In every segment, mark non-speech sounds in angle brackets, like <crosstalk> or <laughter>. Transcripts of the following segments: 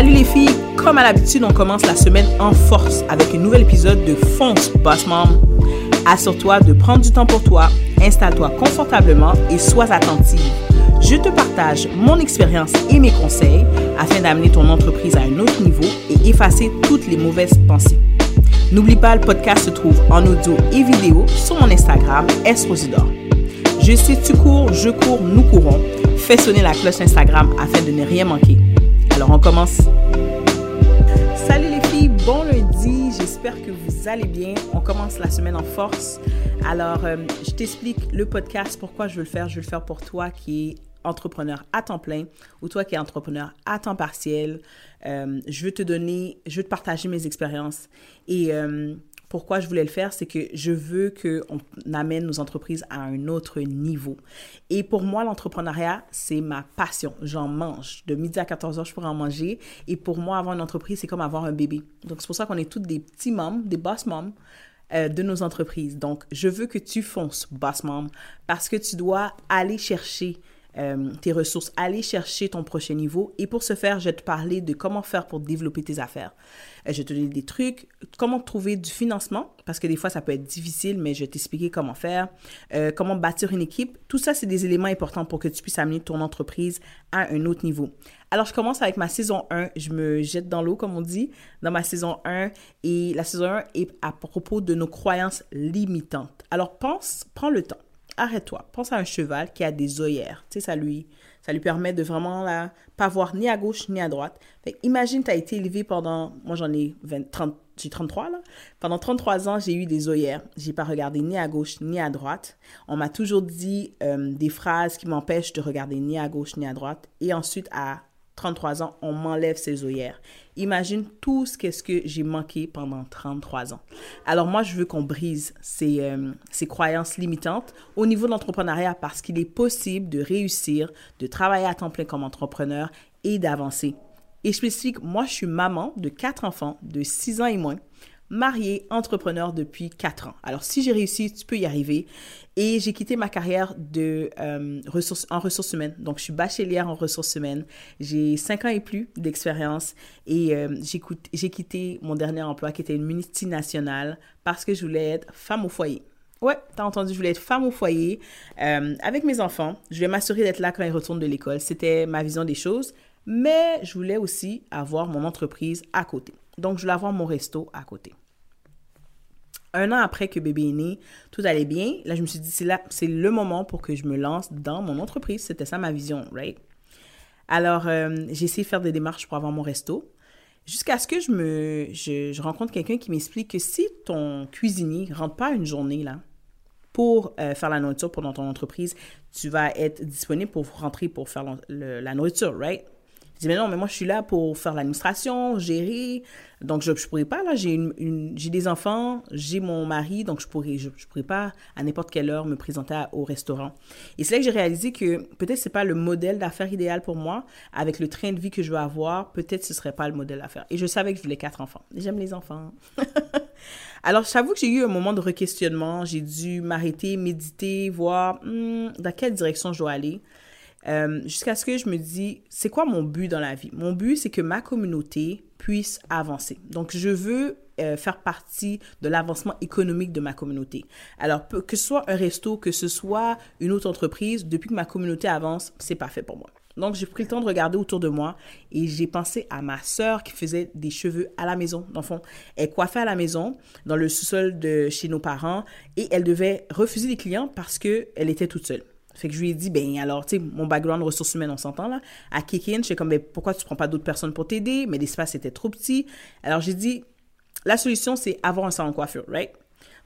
Salut les filles, comme à l'habitude, on commence la semaine en force avec un nouvel épisode de Fonce Boss Mom. Assure-toi de prendre du temps pour toi, installe-toi confortablement et sois attentive. Je te partage mon expérience et mes conseils afin d'amener ton entreprise à un autre niveau et effacer toutes les mauvaises pensées. N'oublie pas, le podcast se trouve en audio et vidéo sur mon Instagram, Esrosidor. Je sais, tu cours, je cours, nous courons. Fais sonner la cloche Instagram afin de ne rien manquer. Alors, on commence. Salut les filles, bon lundi. J'espère que vous allez bien. On commence la semaine en force. Alors, euh, je t'explique le podcast, pourquoi je veux le faire. Je veux le faire pour toi qui est entrepreneur à temps plein ou toi qui es entrepreneur à temps partiel. Euh, je veux te donner, je veux te partager mes expériences et euh, pourquoi je voulais le faire, c'est que je veux qu'on amène nos entreprises à un autre niveau. Et pour moi, l'entrepreneuriat, c'est ma passion. J'en mange. De midi à 14 heures, je pourrais en manger. Et pour moi, avoir une entreprise, c'est comme avoir un bébé. Donc, c'est pour ça qu'on est toutes des petits moms, des boss moms euh, de nos entreprises. Donc, je veux que tu fonces, boss mom, parce que tu dois aller chercher euh, tes ressources, aller chercher ton prochain niveau. Et pour ce faire, je vais te parler de comment faire pour développer tes affaires. Euh, je vais te donner des trucs, comment trouver du financement, parce que des fois, ça peut être difficile, mais je vais t'expliquer comment faire, euh, comment bâtir une équipe. Tout ça, c'est des éléments importants pour que tu puisses amener ton entreprise à un autre niveau. Alors, je commence avec ma saison 1. Je me jette dans l'eau, comme on dit, dans ma saison 1. Et la saison 1 est à propos de nos croyances limitantes. Alors, pense, prends le temps arrête-toi. Pense à un cheval qui a des œillères. Tu sais, ça lui, ça lui permet de vraiment là, pas voir ni à gauche ni à droite. imagine, tu as été élevé pendant, moi j'en ai 20, 30, j'ai 33 là. Pendant 33 ans, j'ai eu des œillères. J'ai pas regardé ni à gauche ni à droite. On m'a toujours dit euh, des phrases qui m'empêchent de regarder ni à gauche ni à droite. Et ensuite, à 33 ans, on m'enlève ses œillères. Imagine tout ce qu'est-ce que j'ai manqué pendant 33 ans. Alors moi, je veux qu'on brise ces, euh, ces croyances limitantes au niveau de l'entrepreneuriat parce qu'il est possible de réussir, de travailler à temps plein comme entrepreneur et d'avancer. Et je m'explique, moi, je suis maman de quatre enfants de 6 ans et moins mariée, entrepreneur depuis 4 ans. Alors, si j'ai réussi, tu peux y arriver. Et j'ai quitté ma carrière de, euh, ressources, en ressources humaines. Donc, je suis bachelière en ressources humaines. J'ai 5 ans et plus d'expérience. Et euh, j'ai quitté mon dernier emploi qui était une multinationale parce que je voulais être femme au foyer. Ouais, t'as entendu, je voulais être femme au foyer euh, avec mes enfants. Je voulais m'assurer d'être là quand ils retournent de l'école. C'était ma vision des choses. Mais je voulais aussi avoir mon entreprise à côté. Donc, je voulais avoir mon resto à côté. Un an après que bébé est né, tout allait bien. Là, je me suis dit, c'est là, c'est le moment pour que je me lance dans mon entreprise. C'était ça ma vision, right? Alors, euh, j'ai essayé de faire des démarches pour avoir mon resto. Jusqu'à ce que je me, rencontre quelqu'un qui m'explique que si ton cuisinier rentre pas une journée là pour euh, faire la nourriture pour ton entreprise, tu vas être disponible pour rentrer pour faire la nourriture, right? Je dis, mais non, mais moi, je suis là pour faire l'administration, gérer. Donc, je ne pourrais pas, là, j'ai des enfants, j'ai mon mari, donc je pourrais, je, pourrais pas à n'importe quelle heure me présenter au restaurant. Et c'est là que j'ai réalisé que peut-être c'est pas le modèle d'affaires idéal pour moi. Avec le train de vie que je veux avoir, peut-être ce serait pas le modèle d'affaires. Et je savais que je voulais quatre enfants. J'aime les enfants. <laughs> Alors, j'avoue que j'ai eu un moment de requestionnement. J'ai dû m'arrêter, méditer, voir hmm, dans quelle direction je dois aller. Euh, jusqu'à ce que je me dis, c'est quoi mon but dans la vie? Mon but, c'est que ma communauté puisse avancer. Donc, je veux euh, faire partie de l'avancement économique de ma communauté. Alors, que ce soit un resto, que ce soit une autre entreprise, depuis que ma communauté avance, c'est parfait pour moi. Donc, j'ai pris le temps de regarder autour de moi et j'ai pensé à ma sœur qui faisait des cheveux à la maison. Dans le fond, elle coiffait à la maison, dans le sous-sol de chez nos parents et elle devait refuser des clients parce qu'elle était toute seule. Fait que je lui ai dit, ben alors, tu sais, mon background ressources humaines, on s'entend là. À Kikin, je suis comme, ben pourquoi tu prends pas d'autres personnes pour t'aider? Mais l'espace était trop petit. Alors j'ai dit, la solution, c'est avoir un salon de coiffure, right?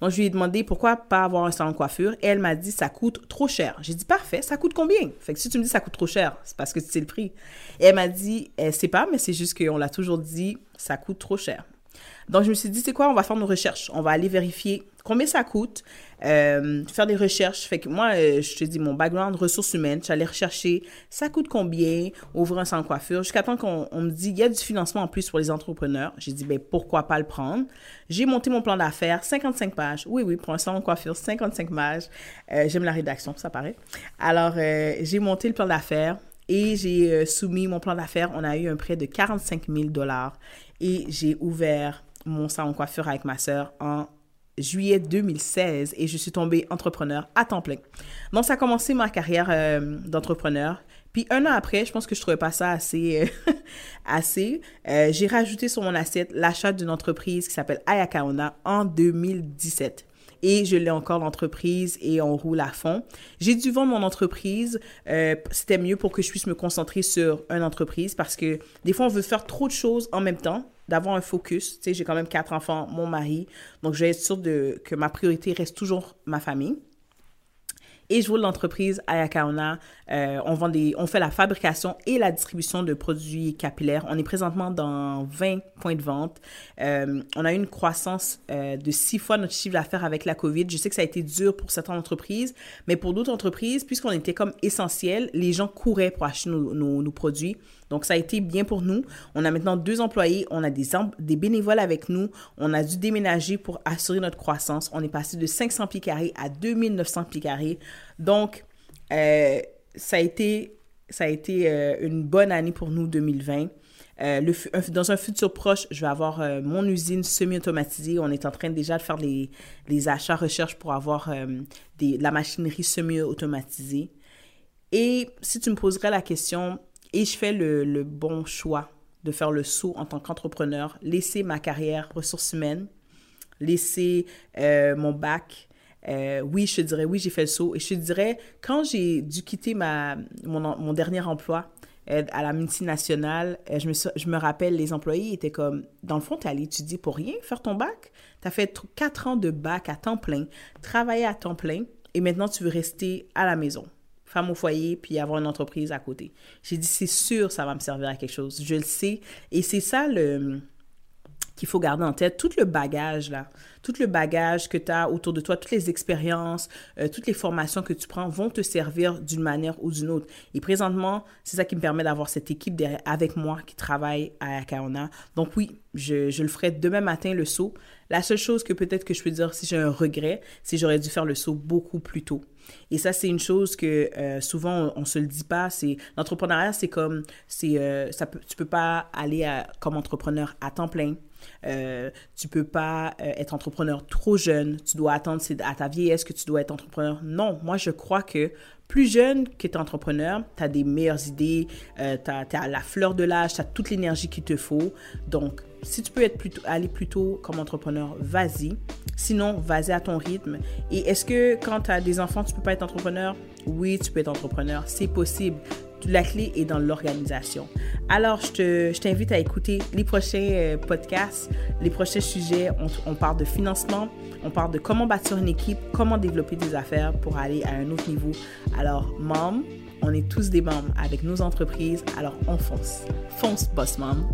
Donc je lui ai demandé pourquoi pas avoir un salon de coiffure et elle m'a dit ça coûte trop cher. J'ai dit parfait, ça coûte combien? Fait que si tu me dis ça coûte trop cher, c'est parce que c'est le prix. Et elle m'a dit elle sait pas mais c'est juste qu'on l'a toujours dit ça coûte trop cher. Donc je me suis dit c'est quoi on va faire nos recherches, on va aller vérifier combien ça coûte, euh, faire des recherches. Fait que moi, euh, je te dis, mon background ressources humaines, j'allais rechercher ça coûte combien, ouvrir un salon coiffure, jusqu'à temps qu'on me dit, il y a du financement en plus pour les entrepreneurs. J'ai dit, ben pourquoi pas le prendre? J'ai monté mon plan d'affaires, 55 pages. Oui, oui, pour un salon coiffure, 55 pages. Euh, j'aime la rédaction, ça paraît. Alors, j'ai monté le plan d'affaires. Et j'ai euh, soumis mon plan d'affaires. On a eu un prêt de 45 000 dollars et j'ai ouvert mon salon coiffure avec ma sœur en juillet 2016 et je suis tombée entrepreneur à temps plein. Donc, ça a commencé ma carrière euh, d'entrepreneur. Puis un an après, je pense que je trouvais pas ça assez, euh, <laughs> assez. j'ai rajouté sur mon assiette l'achat d'une entreprise qui s'appelle Ayakaona en 2017 et je l'ai encore l'entreprise et on roule à fond. J'ai dû vendre mon entreprise. Euh, c'était mieux pour que je puisse me concentrer sur une entreprise parce que des fois, on veut faire trop de choses en même temps, d'avoir un focus. Tu sais, j'ai quand même quatre enfants, mon mari. Donc, je vais être sûre de, que ma priorité reste toujours ma famille. Et je roule l'entreprise Ayakaona. Euh, on, vend des, on fait la fabrication et la distribution de produits capillaires. On est présentement dans 20 points de vente. Euh, on a eu une croissance euh, de six fois notre chiffre d'affaires avec la COVID. Je sais que ça a été dur pour certaines entreprises, mais pour d'autres entreprises, puisqu'on était comme essentiel, les gens couraient pour acheter nos, produits. Donc, ça a été bien pour nous. On a maintenant deux employés, on a des, des bénévoles avec nous. On a dû déménager pour assurer notre croissance. On est passé de 500 pieds carrés à 2900 pieds carrés. Donc, euh, ça a été, ça a été euh, une bonne année pour nous, 2020. Euh, dans un futur proche, je vais avoir mon usine semi-automatisée. On est en train déjà de faire les, achats recherches pour avoir de la machinerie semi-automatisée. Et si tu me poserais la question, et je fais le bon choix de faire le saut en tant qu'entrepreneur, laisser ma carrière ressources humaines, laisser mon bac, euh, oui, je te dirais, oui, j'ai fait le saut. Et je te dirais, quand j'ai dû quitter ma, mon, mon dernier emploi euh, à la multinationale, euh, je, me, je me rappelle, les employés étaient comme, dans le fond, tu es allé étudier pour rien, faire ton bac? Tu as fait quatre ans de bac à temps plein, travailler à temps plein, et maintenant tu veux rester à la maison femme au foyer, puis avoir une entreprise à côté. J'ai dit, c'est sûr, ça va me servir à quelque chose. Je le sais. Et c'est ça le, qu'il faut garder en tête, tout le bagage là, tout le bagage que tu as autour de toi, toutes les expériences, euh, toutes les formations que tu prends vont te servir d'une manière ou d'une autre. Et présentement, c'est ça qui me permet d'avoir cette équipe avec moi qui travaille à Akaona. Donc oui, je, le ferai demain matin le saut. La seule chose que peut-être que je peux dire si j'ai un regret, c'est j'aurais dû faire le saut beaucoup plus tôt. Et ça, c'est une chose que euh, souvent on, ne se le dit pas. C'est l'entrepreneuriat, c'est comme, c'est, euh, ça peut, tu peux pas aller comme entrepreneur à temps plein. Euh, tu peux pas euh, être entrepreneur trop jeune. Tu dois attendre à ta vieillesse que tu dois être entrepreneur. Non, moi je crois que plus jeune que tu entrepreneur, tu as des meilleures idées, euh, tu as, la fleur de l'âge, tu as toute l'énergie qu'il te faut. Donc, si tu peux être plutôt, aller plus tôt comme entrepreneur, vas-y. Sinon, vas-y à ton rythme. Et est-ce que quand tu as des enfants, tu peux pas être entrepreneur? Oui, tu peux être entrepreneur. C'est possible la clé est dans l'organisation. Alors, je t'invite à écouter les prochains euh, podcasts, les prochains sujets. On, parle de financement, on parle de comment bâtir une équipe, comment développer des affaires pour aller à un autre niveau. Alors, mom, on est tous des membres avec nos entreprises, alors on fonce. Fonce, boss mom.